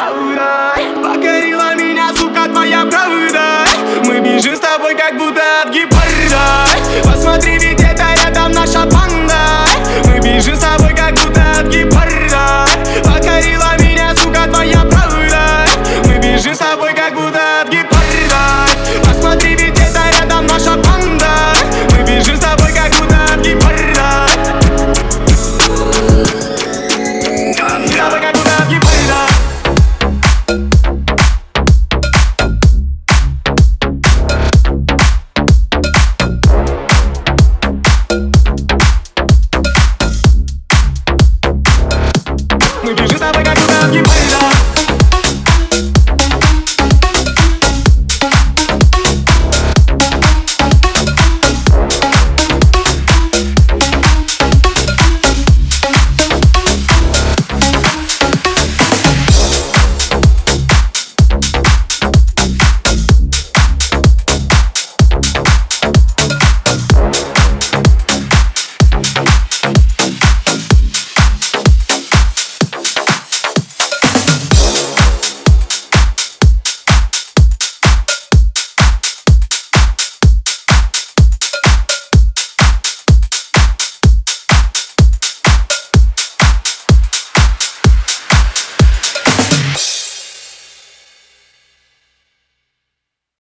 правда. Покорила меня, сука, твоя правда. Мы бежим с тобой, как будто от гепарда. Посмотри, ведь это рядом наша банда. Мы бежим с тобой, как будто от гепарда. Покорила меня, сука, твоя правда. Мы бежим с тобой, как будто от гепарда. Yüzüme baka güven gibi bayrağı